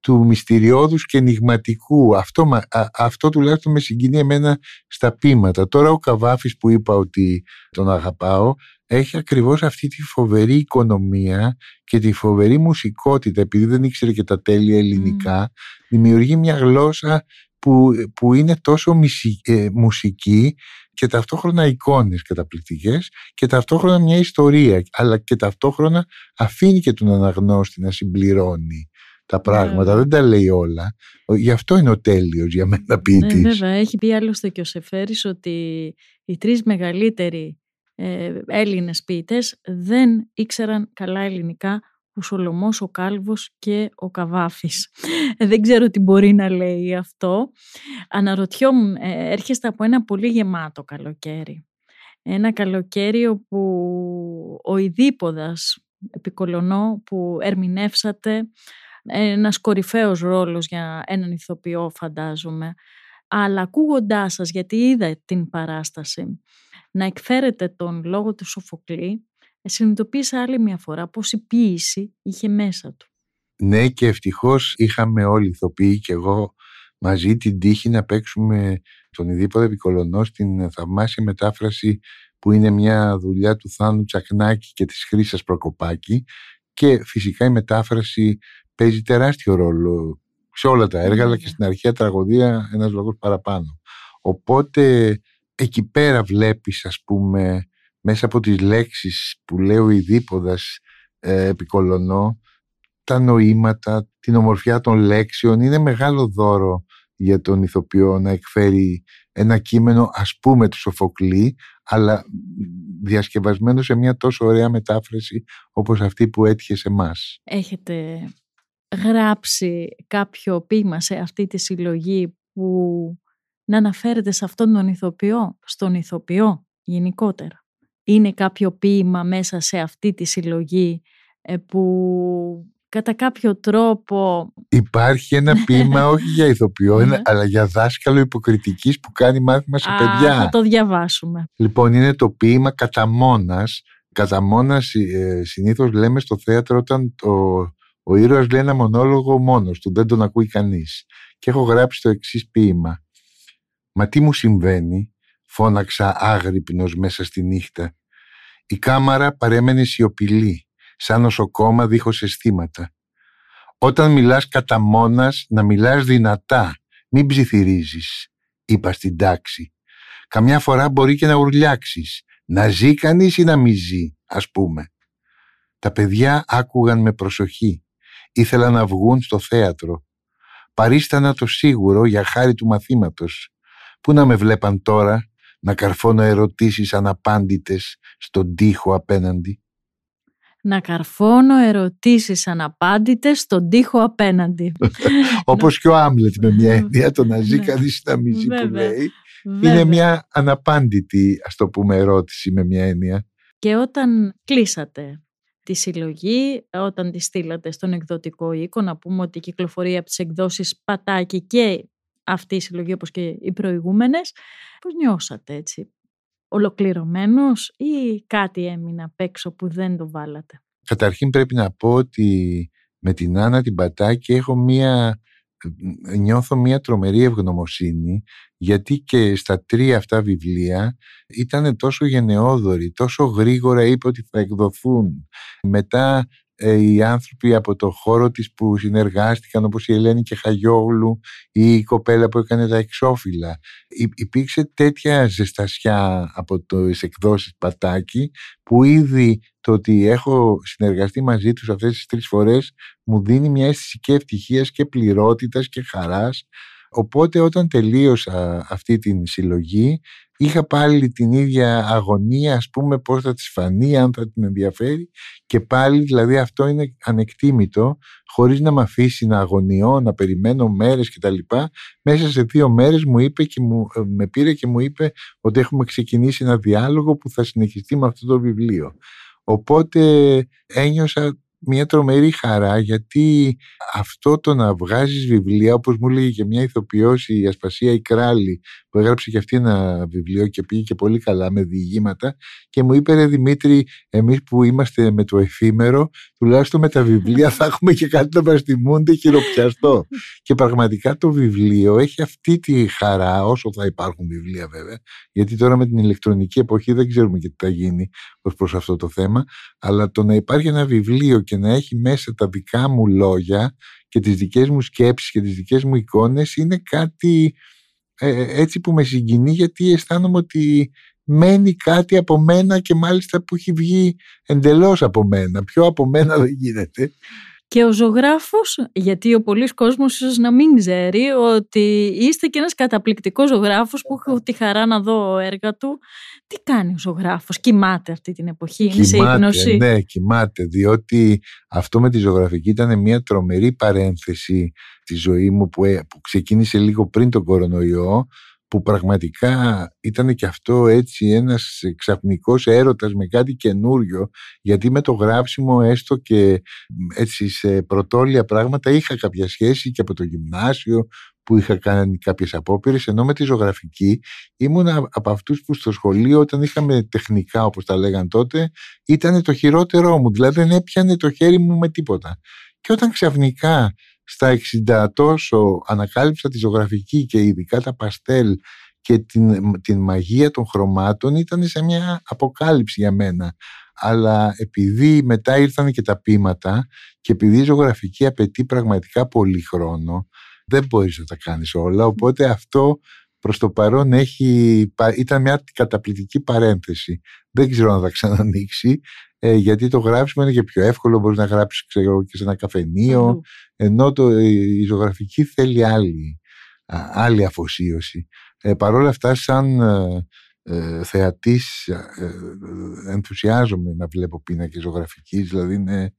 του μυστηριώδους και ενηγματικού. Αυτό, αυτό τουλάχιστον με συγκινεί εμένα στα πείματα. Τώρα ο Καβάφης που είπα ότι τον αγαπάω έχει ακριβώς αυτή τη φοβερή οικονομία και τη φοβερή μουσικότητα επειδή δεν ήξερε και τα τέλεια ελληνικά δημιουργεί μια γλώσσα που, που είναι τόσο ε, μουσική και ταυτόχρονα εικόνες καταπληκτικές και ταυτόχρονα μια ιστορία αλλά και ταυτόχρονα αφήνει και τον αναγνώστη να συμπληρώνει τα πράγματα, ναι. δεν τα λέει όλα. Γι' αυτό είναι ο τέλειος για μένα ποιητής. Ναι, βέβαια, έχει πει άλλωστε και ο Σεφέρης ότι οι τρεις μεγαλύτεροι ε, Έλληνες ποιητές δεν ήξεραν καλά ελληνικά ο Σολομός, ο Κάλβος και ο Καβάφης. Ε, δεν ξέρω τι μπορεί να λέει αυτό. Αναρωτιόμουν, ε, έρχεστε από ένα πολύ γεμάτο καλοκαίρι. Ένα καλοκαίρι όπου ο Ιδίποδας επικολονό που ερμηνεύσατε ένας κορυφαίος ρόλος για έναν ηθοποιό φαντάζομαι. Αλλά ακούγοντάς σας, γιατί είδα την παράσταση, να εκφέρετε τον λόγο του Σοφοκλή, συνειδητοποίησα άλλη μια φορά πως η ποίηση είχε μέσα του. Ναι και ευτυχώς είχαμε όλοι ηθοποιοί και εγώ μαζί την τύχη να παίξουμε τον Ιδίποδο Επικολονό στην θαυμάσια μετάφραση που είναι μια δουλειά του Θάνου Τσακνάκη και της Χρύσας Προκοπάκη και φυσικά η μετάφραση παίζει τεράστιο ρόλο σε όλα τα έργα αλλά και στην αρχαία τραγωδία ένας λόγος παραπάνω. Οπότε εκεί πέρα βλέπεις ας πούμε μέσα από τις λέξεις που λέω η Δίποδας ε, επικολονώ τα νοήματα, την ομορφιά των λέξεων είναι μεγάλο δώρο για τον ηθοποιό να εκφέρει ένα κείμενο ας πούμε του Σοφοκλή αλλά διασκευασμένο σε μια τόσο ωραία μετάφραση όπως αυτή που έτυχε σε μας. Έχετε γράψει κάποιο ποίημα σε αυτή τη συλλογή που να αναφέρεται σε αυτόν τον ηθοποιό, στον ηθοποιό γενικότερα; Είναι κάποιο ποίημα μέσα σε αυτή τη συλλογή ε, που κατά κάποιο τρόπο... Υπάρχει ένα ποίημα όχι για ηθοποιό, ναι. αλλά για δάσκαλο υποκριτικής που κάνει μάθημα σε παιδιά. Θα το διαβάσουμε. Λοιπόν, είναι το ποίημα κατά μόνας. Κατά μόνας ε, συνήθως λέμε στο θέατρο όταν το, ο ήρωας λέει ένα μονόλογο μόνος του, δεν τον ακούει κανείς. Και έχω γράψει το εξής ποίημα. Μα τι μου συμβαίνει, φώναξα άγρυπνος μέσα στη νύχτα. Η κάμαρα παρέμενε σιωπηλή, σαν νοσοκόμα δίχως αισθήματα. Όταν μιλάς κατά μόνας, να μιλάς δυνατά, μην ψιθυρίζεις, είπα στην τάξη. Καμιά φορά μπορεί και να ουρλιάξεις, να ζει κανείς ή να μη ζει, ας πούμε. Τα παιδιά άκουγαν με προσοχή, ήθελαν να βγουν στο θέατρο. Παρίστανα το σίγουρο για χάρη του μαθήματος. Πού να με βλέπαν τώρα, να καρφώνω ερωτήσεις αναπάντητες στον τοίχο απέναντι. να καρφώνω ερωτήσεις αναπάντητες στον τοίχο απέναντι. Όπως και ο Άμλετ με μια έννοια, το να ζει ναι. κανείς να μην ζει που λέει. Είναι μια αναπάντητη, ας το πούμε, ερώτηση με μια έννοια. Και όταν κλείσατε τη συλλογή, όταν τη στείλατε στον εκδοτικό οίκο, να πούμε ότι κυκλοφορεί από τις εκδόσεις Πατάκη και αυτή η συλλογή όπως και οι προηγούμενες, πώς νιώσατε έτσι, ολοκληρωμένος ή κάτι έμεινε απ' έξω που δεν το βάλατε; Καταρχήν πρέπει να πω ότι με την Άννα την Πατάκη έχω μία, νιώθω μία τρομερή ευγνωμοσύνη γιατί και στα τρία αυτά βιβλία ήταν τόσο γενναιόδοροι, τόσο γρήγορα είπε ότι θα εκδοθούν. Μετά ε, οι άνθρωποι από το χώρο της που συνεργάστηκαν όπως η Ελένη και Χαγιόγλου ή η κοπέλα που έκανε τα εξώφυλλα. Υπήρξε τέτοια ζεστασιά από το εκδόσεις Πατάκη που ήδη το ότι έχω συνεργαστεί μαζί τους αυτές τις τρεις φορές μου δίνει μια αίσθηση και ευτυχίας και πληρότητας και χαράς Οπότε όταν τελείωσα αυτή την συλλογή είχα πάλι την ίδια αγωνία ας πούμε πώς θα της φανεί, αν θα την ενδιαφέρει και πάλι δηλαδή αυτό είναι ανεκτήμητο χωρίς να με αφήσει να αγωνιώ, να περιμένω μέρες κτλ. Μέσα σε δύο μέρες μου είπε και μου, ε, με πήρε και μου είπε ότι έχουμε ξεκινήσει ένα διάλογο που θα συνεχιστεί με αυτό το βιβλίο. Οπότε ένιωσα μια τρομερή χαρά γιατί αυτό το να βγάζεις βιβλία όπως μου έλεγε και μια ηθοποιός η Ασπασία η Κράλη που έγραψε και αυτή ένα βιβλίο και πήγε και πολύ καλά με διηγήματα και μου είπε ρε Δημήτρη εμείς που είμαστε με το εφήμερο τουλάχιστον με τα βιβλία θα έχουμε και κάτι να μας τιμούνται χειροπιαστό και πραγματικά το βιβλίο έχει αυτή τη χαρά όσο θα υπάρχουν βιβλία βέβαια γιατί τώρα με την ηλεκτρονική εποχή δεν ξέρουμε και τι θα γίνει ως προς αυτό το θέμα αλλά το να υπάρχει ένα βιβλίο και να έχει μέσα τα δικά μου λόγια και τις δικές μου σκέψεις και τις δικές μου εικόνες είναι κάτι ε, ε, έτσι που με συγκινεί γιατί αισθάνομαι ότι μένει κάτι από μένα και μάλιστα που έχει βγει εντελώς από μένα. Πιο από μένα δεν γίνεται. Και ο ζωγράφος, γιατί ο πολλής κόσμος ίσως να μην ξέρει ότι είστε και ένας καταπληκτικός ζωγράφος που έχω τη χαρά να δω έργα του. Τι κάνει ο ζωγράφος, κοιμάται αυτή την εποχή, είναι σε ύπνωση; Ναι, κοιμάται, διότι αυτό με τη ζωγραφική ήταν μια τρομερή παρένθεση στη ζωή μου που, ε, που ξεκίνησε λίγο πριν τον κορονοϊό που πραγματικά ήταν και αυτό έτσι ένας ξαφνικός έρωτας με κάτι καινούριο γιατί με το γράψιμο έστω και έτσι σε πρωτόλια πράγματα είχα κάποια σχέση και από το γυμνάσιο που είχα κάνει κάποιες απόπειρες ενώ με τη ζωγραφική ήμουν από αυτούς που στο σχολείο όταν είχαμε τεχνικά όπως τα λέγαν τότε ήταν το χειρότερό μου δηλαδή δεν έπιανε το χέρι μου με τίποτα. Και όταν ξαφνικά στα 60 τόσο ανακάλυψα τη ζωγραφική και ειδικά τα παστέλ και την, την μαγεία των χρωμάτων ήταν σε μια αποκάλυψη για μένα. Αλλά επειδή μετά ήρθαν και τα πείματα και επειδή η ζωγραφική απαιτεί πραγματικά πολύ χρόνο, δεν μπορείς να τα κάνεις όλα, οπότε αυτό προς το παρόν έχει, ήταν μια καταπληκτική παρένθεση. Δεν ξέρω να τα ξανανοίξει, ε, γιατί το γράψιμο είναι και πιο εύκολο, μπορείς να γράψεις ξέρω, και σε ένα καφενείο, ενώ το, η ζωγραφική θέλει άλλη, άλλη αφοσίωση. Ε, Παρ' όλα αυτά, σαν ε, ε θεατής ε, ενθουσιάζομαι να βλέπω πίνακες ζωγραφικής, δηλαδή είναι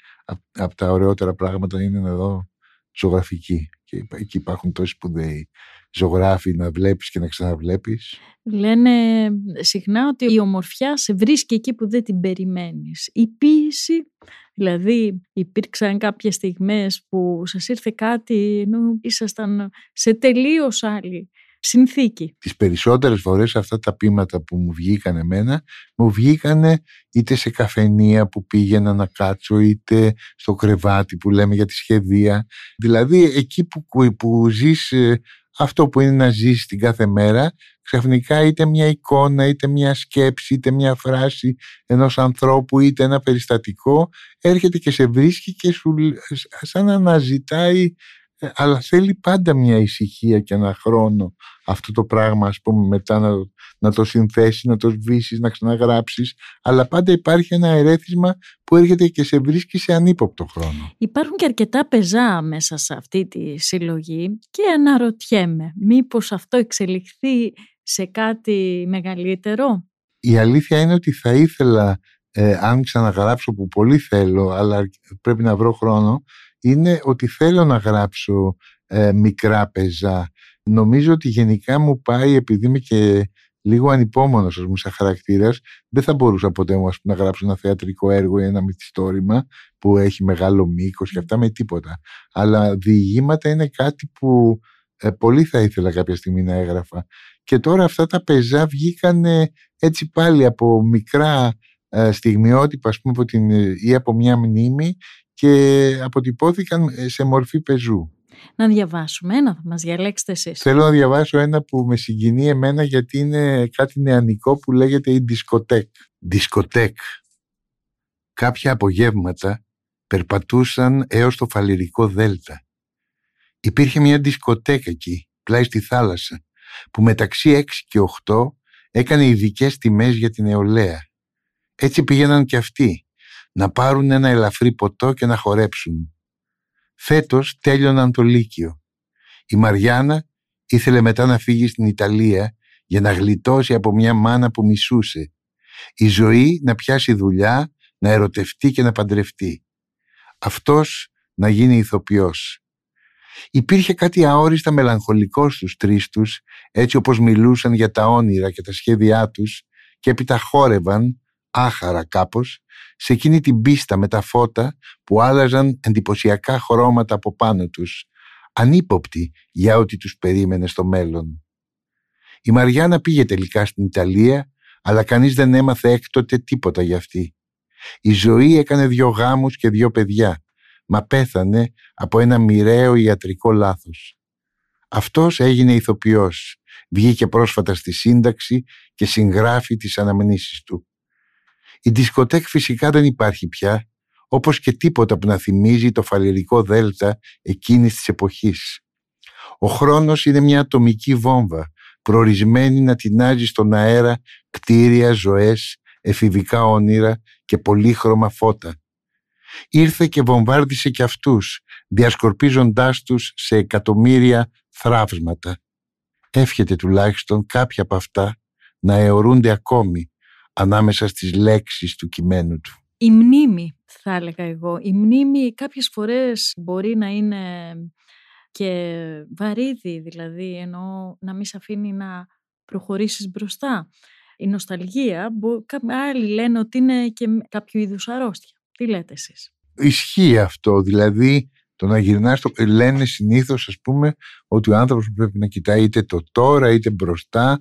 από τα ωραιότερα πράγματα είναι να δω ζωγραφική. Και εκεί υπάρχουν τόσοι σπουδαίοι ζωγράφοι να βλέπεις και να ξαναβλέπεις. Λένε συχνά ότι η ομορφιά σε βρίσκει εκεί που δεν την περιμένεις. Η ποίηση, δηλαδή υπήρξαν κάποιες στιγμές που σας ήρθε κάτι ενώ ήσασταν σε τελείως άλλη συνθήκη. Τις περισσότερες φορές αυτά τα πείματα που μου βγήκαν εμένα, μου βγήκαν είτε σε καφενεία που πήγαινα να κάτσω, είτε στο κρεβάτι που λέμε για τη σχεδία. Δηλαδή εκεί που, που ζεις ε, αυτό που είναι να ζεις την κάθε μέρα, ξαφνικά είτε μια εικόνα, είτε μια σκέψη, είτε μια φράση ενός ανθρώπου, είτε ένα περιστατικό, έρχεται και σε βρίσκει και σου σαν να αναζητάει ε, αλλά θέλει πάντα μια ησυχία και ένα χρόνο αυτό το πράγμα ας πούμε μετά να, να το συνθέσεις, να το σβήσεις, να ξαναγράψεις αλλά πάντα υπάρχει ένα ερέθισμα που έρχεται και σε βρίσκει σε ανύποπτο χρόνο. Υπάρχουν και αρκετά πεζά μέσα σε αυτή τη συλλογή και αναρωτιέμαι μήπως αυτό εξελιχθεί σε κάτι μεγαλύτερο; Η αλήθεια είναι ότι θα ήθελα ε, αν ξαναγράψω που πολύ θέλω αλλά πρέπει να βρω χρόνο είναι ότι θέλω να γράψω ε, μικρά πεζά. Νομίζω ότι γενικά μου πάει επειδή είμαι και λίγο ανυπόμονος ας πούμε, σαν χαρακτήρας, δεν θα μπορούσα ποτέ μου να γράψω ένα θεατρικό έργο ή ένα μυθιστόρημα που έχει μεγάλο μήκος και αυτά με τίποτα. Αλλά διηγήματα είναι κάτι που ε, πολύ θα ήθελα κάποια στιγμή να έγραφα. Και τώρα αυτά τα πεζά βγήκαν έτσι πάλι από μικρά ε, στιγμιότυπα ας πούμε, από την, ή από μια μνήμη και αποτυπώθηκαν ε, σε μορφή πεζού. Να διαβάσουμε ένα, θα μας διαλέξετε εσείς. Θέλω να διαβάσω ένα που με συγκινεί εμένα γιατί είναι κάτι νεανικό που λέγεται η δισκοτέκ. Δισκοτέκ. Κάποια απογεύματα περπατούσαν έως το φαλυρικό δέλτα. Υπήρχε μια δισκοτέκ εκεί, πλάι στη θάλασσα, που μεταξύ 6 και 8 έκανε ειδικές τιμές για την νεολαία. Έτσι πήγαιναν και αυτοί, να πάρουν ένα ελαφρύ ποτό και να χορέψουν. Φέτος τέλειωναν το Λύκειο. Η Μαριάννα ήθελε μετά να φύγει στην Ιταλία για να γλιτώσει από μια μάνα που μισούσε. Η ζωή να πιάσει δουλειά, να ερωτευτεί και να παντρευτεί. Αυτός να γίνει ηθοποιός. Υπήρχε κάτι αόριστα μελαγχολικό στους τρεις τους, έτσι όπως μιλούσαν για τα όνειρα και τα σχέδιά τους και έπειτα χόρευαν, άχαρα κάπως, σε εκείνη την πίστα με τα φώτα που άλλαζαν εντυπωσιακά χρώματα από πάνω τους, ανύποπτοι για ό,τι τους περίμενε στο μέλλον. Η Μαριάννα πήγε τελικά στην Ιταλία, αλλά κανείς δεν έμαθε έκτοτε τίποτα για αυτή. Η ζωή έκανε δυο γάμους και δυο παιδιά, μα πέθανε από ένα μοιραίο ιατρικό λάθος. Αυτός έγινε ηθοποιός, βγήκε πρόσφατα στη σύνταξη και συγγράφει τις αναμνήσεις του. Η δισκοτέκ φυσικά δεν υπάρχει πια, όπως και τίποτα που να θυμίζει το φαλερικό δέλτα εκείνης της εποχής. Ο χρόνος είναι μια ατομική βόμβα, προορισμένη να τεινάζει στον αέρα κτίρια, ζωές, εφηβικά όνειρα και πολύχρωμα φώτα. Ήρθε και βομβάρδισε και αυτούς, διασκορπίζοντάς τους σε εκατομμύρια θράψματα. Εύχεται τουλάχιστον κάποια από αυτά να αιωρούνται ακόμη ανάμεσα στις λέξεις του κειμένου του. Η μνήμη, θα έλεγα εγώ. Η μνήμη κάποιες φορές μπορεί να είναι και βαρύδι, δηλαδή, ενώ να μην σε αφήνει να προχωρήσεις μπροστά. Η νοσταλγία, άλλοι λένε ότι είναι και κάποιο είδους αρρώστια. Τι λέτε εσείς; Ισχύει αυτό, δηλαδή το να γυρνάς, το, λένε συνήθως ας πούμε ότι ο άνθρωπος πρέπει να κοιτάει είτε το τώρα είτε μπροστά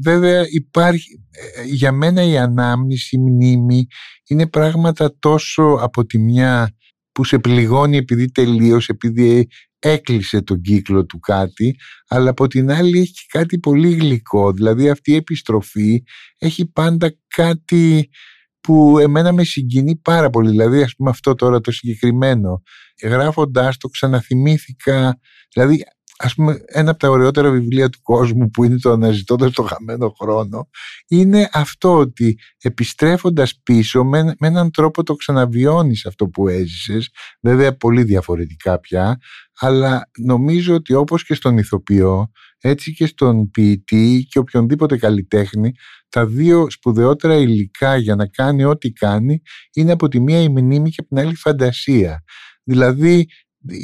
Βέβαια υπάρχει, ε, για μένα η ανάμνηση, η μνήμη είναι πράγματα τόσο από τη μια που σε πληγώνει επειδή τελείωσε, επειδή έκλεισε τον κύκλο του κάτι, αλλά από την άλλη έχει κάτι πολύ γλυκό. Δηλαδή αυτή η επιστροφή έχει πάντα κάτι που εμένα με συγκινεί πάρα πολύ. Δηλαδή ας πούμε αυτό τώρα το συγκεκριμένο. Γράφοντάς το ξαναθυμήθηκα, δηλαδή ας πούμε ένα από τα ωραιότερα βιβλία του κόσμου που είναι το αναζητώντας το χαμένο χρόνο είναι αυτό ότι επιστρέφοντας πίσω με, με έναν τρόπο το ξαναβιώνεις αυτό που έζησες βέβαια πολύ διαφορετικά πια αλλά νομίζω ότι όπως και στον ηθοποιό έτσι και στον ποιητή και οποιονδήποτε καλλιτέχνη τα δύο σπουδαιότερα υλικά για να κάνει ό,τι κάνει είναι από τη μία η μνήμη και από την άλλη η φαντασία δηλαδή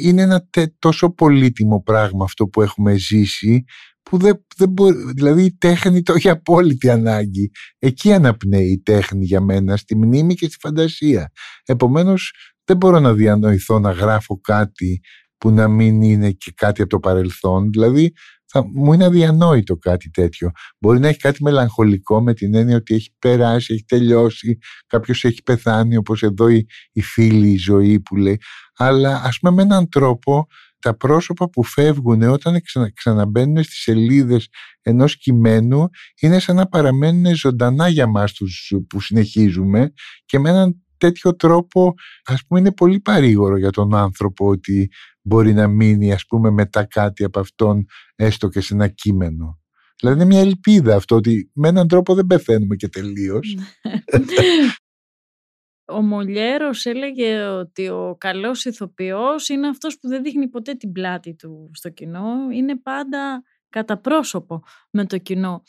είναι ένα τόσο πολύτιμο πράγμα αυτό που έχουμε ζήσει που δεν, δεν μπορεί, δηλαδή η τέχνη το έχει απόλυτη ανάγκη. Εκεί αναπνέει η τέχνη για μένα, στη μνήμη και στη φαντασία. Επομένως δεν μπορώ να διανοηθώ να γράφω κάτι που να μην είναι και κάτι από το παρελθόν. Δηλαδή θα, μου είναι αδιανόητο κάτι τέτοιο. Μπορεί να έχει κάτι μελαγχολικό με την έννοια ότι έχει περάσει, έχει τελειώσει, κάποιος έχει πεθάνει όπως εδώ η, η φίλη η ζωή που λέει. Αλλά ας πούμε με έναν τρόπο τα πρόσωπα που φεύγουν όταν ξανα, ξαναμπαίνουν στις σελίδες ενός κειμένου είναι σαν να παραμένουν ζωντανά για μας τους που συνεχίζουμε και με έναν τέτοιο τρόπο ας πούμε είναι πολύ παρήγορο για τον άνθρωπο ότι μπορεί να μείνει ας πούμε μετά κάτι από αυτόν έστω και σε ένα κείμενο. Δηλαδή είναι μια ελπίδα αυτό ότι με έναν τρόπο δεν πεθαίνουμε και τελείως. Ο Μολιέρος έλεγε ότι ο καλός ηθοποιός είναι αυτός που δεν δείχνει ποτέ την πλάτη του στο κοινό, είναι πάντα κατά πρόσωπο με το κοινό.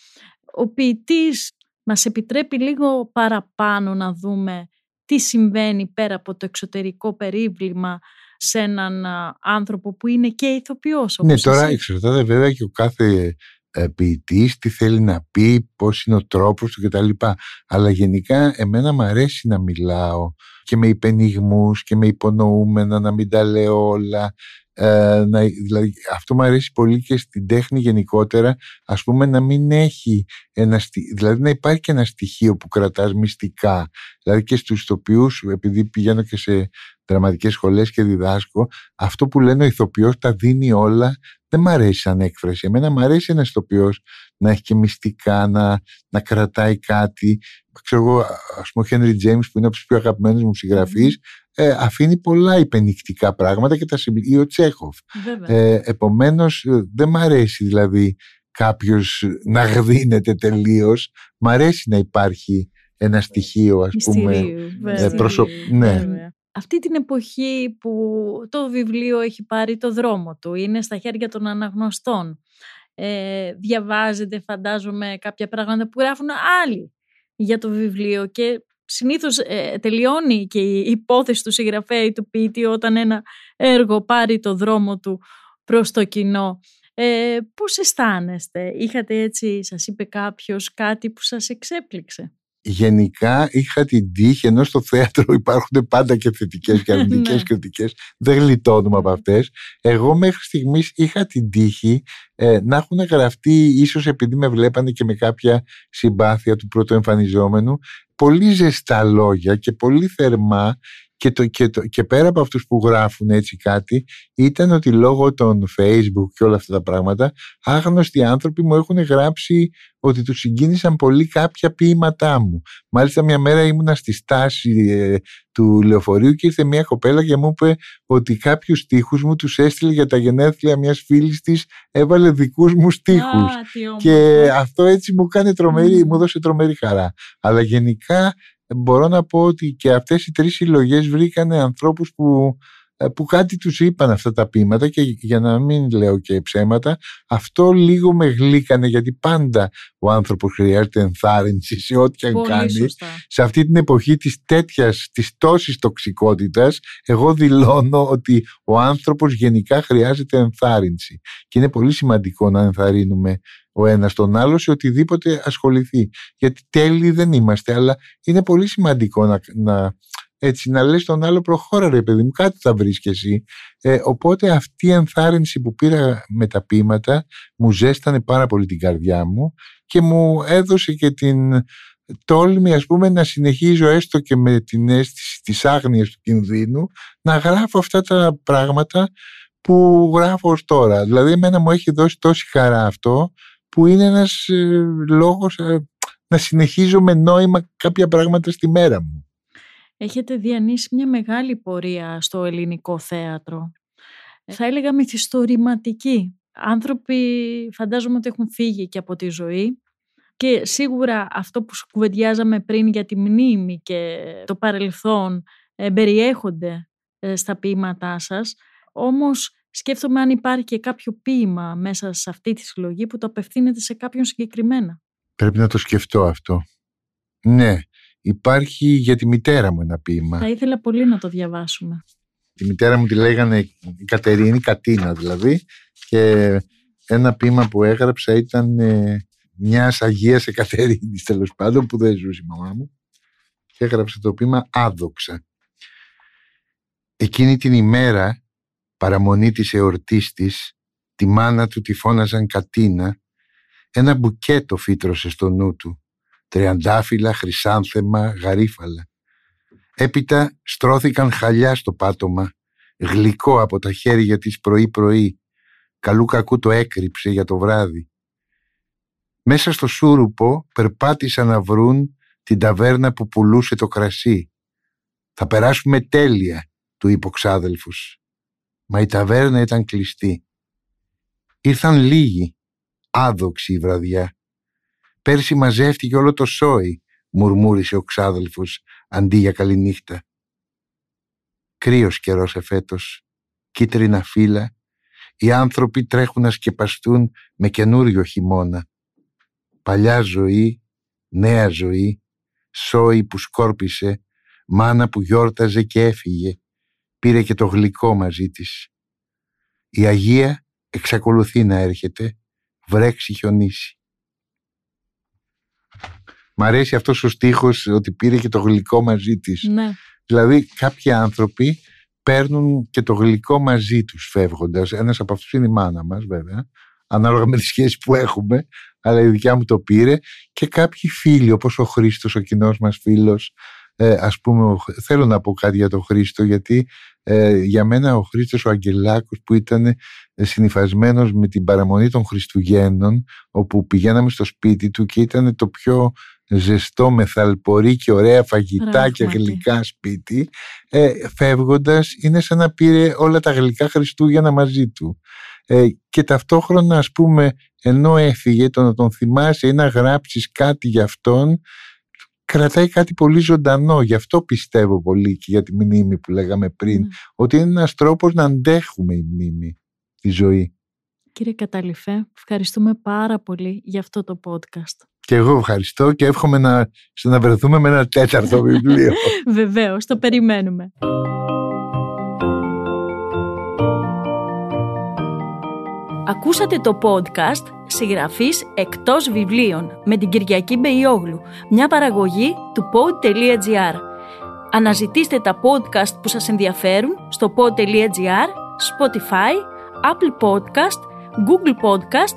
Ο ποιητής μας επιτρέπει λίγο παραπάνω να δούμε τι συμβαίνει πέρα από το εξωτερικό περίβλημα σε έναν άνθρωπο που είναι και ηθοποιός. ναι, τώρα εξαρτάται βέβαια και ο κάθε ε, ποιητής, τι θέλει να πει, πώς είναι ο τρόπος του κτλ. Αλλά γενικά εμένα μου αρέσει να μιλάω και με υπενιγμούς και με υπονοούμενα, να μην τα λέω όλα. Ε, να, δηλαδή, αυτό μου αρέσει πολύ και στην τέχνη γενικότερα ας πούμε να μην έχει ένα, δηλαδή να υπάρχει και ένα στοιχείο που κρατάς μυστικά δηλαδή και στους ηθοποιούς επειδή πηγαίνω και σε δραματικές σχολές και διδάσκω αυτό που λένε ο ηθοποιός τα δίνει όλα δεν μ' αρέσει σαν έκφραση. Εμένα μ' αρέσει ένας ηθοποιός να έχει και μυστικά, να, να κρατάει κάτι. Ξέρω εγώ, ας πούμε, ο Χένρι Τζέιμς, που είναι από τους πιο αγαπημένους μου συγγραφείς, ε, αφήνει πολλά υπενικτικά πράγματα και τα συμπληρώνει. ο Τσέχοφ. Ε, Επομένως, ε, δεν μ' αρέσει δηλαδή κάποιος να γδίνεται τελείως. Μ' αρέσει να υπάρχει ένα στοιχείο, ας πούμε. Ε, προσω... Ναι αυτή την εποχή που το βιβλίο έχει πάρει το δρόμο του, είναι στα χέρια των αναγνωστών. Ε, διαβάζετε φαντάζομαι κάποια πράγματα που γράφουν άλλοι για το βιβλίο και συνήθως ε, τελειώνει και η υπόθεση του συγγραφέα ή του ποιητή όταν ένα έργο πάρει το δρόμο του προς το κοινό. Ε, πώς αισθάνεστε, είχατε έτσι, σας είπε κάποιος κάτι που σας εξέπληξε; Γενικά είχα την τύχη, ενώ στο θέατρο υπάρχουν πάντα και θετικές και αρνητικές ναι. κριτικές, δεν γλιτώνουμε από αυτές. Εγώ μέχρι στιγμής είχα την τύχη ε, να έχουν γραφτεί, ίσως επειδή με βλέπανε και με κάποια συμπάθεια του πρωτοεμφανιζόμενου, πολύ ζεστά λόγια και πολύ θερμά και, το, και, το, και πέρα από αυτούς που γράφουν έτσι κάτι ήταν ότι λόγω των facebook και όλα αυτά τα πράγματα άγνωστοι άνθρωποι μου έχουν γράψει ότι τους συγκίνησαν πολύ κάποια ποίηματά μου. Μάλιστα μια μέρα ήμουνα στη στάση ε, του λεωφορείου και ήρθε μια κοπέλα και μου είπε ότι κάποιους στίχους μου τους έστειλε για τα γενέθλια μιας φίλης της έβαλε δικούς μου στίχους. και αυτό έτσι μου κάνει τρομερή, μου δώσε τρομερή χαρά. Αλλά γενικά μπορώ να πω ότι και αυτές οι τρεις συλλογές βρήκανε ανθρώπους που, ε, που κάτι τους είπαν αυτά τα ποίηματα και για να μην λέω και ψέματα αυτό λίγο με γλύκανε γιατί πάντα ο άνθρωπος χρειάζεται ενθάρρυνση σε ό,τι αν κάνει. σε αυτή την εποχή της τέτοιας, της τόσης τοξικότητας εγώ δηλώνω ότι ο άνθρωπος γενικά χρειάζεται ενθάρρυνση. Και είναι πολύ σημαντικό να ενθαρρύνουμε ο ένας τον άλλο σε οτιδήποτε ασχοληθεί. Γιατί τέλειοι δεν είμαστε, αλλά είναι πολύ σημαντικό να, να, έτσι, να λες τον άλλο προχώρα ρε παιδί μου, κάτι θα βρεις και εσύ. Ε, οπότε αυτή η ενθάρρυνση που πήρα με τα πείματα μου ζέστανε πάρα πολύ την καρδιά μου και μου έδωσε και την τόλμη ας πούμε να συνεχίζω έστω και με την αίσθηση της άγνοιας του κινδύνου να γράφω αυτά τα πράγματα που γράφω ως τώρα. Δηλαδή εμένα μου έχει δώσει τόση χαρά αυτό που είναι ένας ε, λόγος ε, να συνεχίζω με νόημα κάποια πράγματα στη μέρα μου. Έχετε διανύσει μια μεγάλη πορεία στο ελληνικό θέατρο. Θα έλεγα μυθιστορηματική. Άνθρωποι φαντάζομαι ότι έχουν φύγει και από τη ζωή και σίγουρα αυτό που κουβεντιάζαμε πριν για τη μνήμη και το παρελθόν ε, περιέχονται στα ποίηματά σας. Όμως σκέφτομαι αν υπάρχει και κάποιο ποίημα μέσα σε αυτή τη συλλογή που το απευθύνεται σε κάποιον συγκεκριμένα. Πρέπει να το σκεφτώ αυτό. Ναι, υπάρχει για τη μητέρα μου ένα ποίημα. Θα ήθελα πολύ να το διαβάσουμε. Τη μητέρα μου τη λέγανε η Κατερίνη, Κατίνα δηλαδή, και ένα ποίημα που έγραψα ήταν ε, μιας Αγίας Εκατερίνης τέλος πάντων που δεν ζούσε η μαμά μου και έγραψε το ποίημα Άδοξα. Εκείνη την ημέρα παραμονή της εορτής της, τη μάνα του τη φώναζαν Κατίνα, ένα μπουκέτο φύτρωσε στο νου του, τριαντάφυλλα, χρυσάνθεμα, γαρίφαλα. Έπειτα στρώθηκαν χαλιά στο πάτωμα, γλυκό από τα χέρια της πρωί-πρωί, καλού κακού το έκρυψε για το βράδυ. Μέσα στο σούρουπο περπάτησαν να βρουν την ταβέρνα που πουλούσε το κρασί. «Θα περάσουμε τέλεια», του είπε ο ξάδελφος μα η ταβέρνα ήταν κλειστή. Ήρθαν λίγοι, άδοξοι η βραδιά. Πέρσι μαζεύτηκε όλο το σόι, μουρμούρισε ο ξάδελφος αντί για καληνύχτα. Κρύος καιρός εφέτος, κίτρινα φύλλα, οι άνθρωποι τρέχουν να σκεπαστούν με καινούριο χειμώνα. Παλιά ζωή, νέα ζωή, σόι που σκόρπισε, μάνα που γιόρταζε και έφυγε, πήρε και το γλυκό μαζί της. Η Αγία εξακολουθεί να έρχεται, βρέξει χιονίσει. Μ' αρέσει αυτός ο στίχος ότι πήρε και το γλυκό μαζί της. Ναι. Δηλαδή κάποιοι άνθρωποι παίρνουν και το γλυκό μαζί τους φεύγοντας. Ένας από αυτούς είναι η μάνα μας βέβαια, ανάλογα με τη σχέση που έχουμε, αλλά η δικιά μου το πήρε και κάποιοι φίλοι όπως ο Χρήστος, ο κοινός μας φίλος, ε, ας πούμε, θέλω να πω κάτι για τον Χρήστο γιατί ε, για μένα ο Χρήστος ο Αγγελάκος που ήταν συνειφασμένος με την παραμονή των Χριστουγέννων όπου πηγαίναμε στο σπίτι του και ήταν το πιο ζεστό με θαλπορή και ωραία φαγητά και γλυκά σπίτι ε, φεύγοντας είναι σαν να πήρε όλα τα γλυκά Χριστούγεννα μαζί του ε, και ταυτόχρονα ας πούμε ενώ έφυγε το να τον θυμάσαι ή να γράψεις κάτι για αυτόν κρατάει κάτι πολύ ζωντανό γι' αυτό πιστεύω πολύ και για τη μνήμη που λέγαμε πριν ναι. ότι είναι ένας τρόπος να αντέχουμε η μνήμη τη ζωή Κύριε Καταληφέ, ευχαριστούμε πάρα πολύ για αυτό το podcast. Και εγώ ευχαριστώ και εύχομαι να συναβρεθούμε με ένα τέταρτο βιβλίο. Βεβαίως, το περιμένουμε. Ακούσατε το podcast «Συγγραφής εκτός βιβλίων» με την Κυριακή Μπεϊόγλου, μια παραγωγή του pod.gr. Αναζητήστε τα podcast που σας ενδιαφέρουν στο pod.gr, Spotify, Apple Podcast, Google Podcast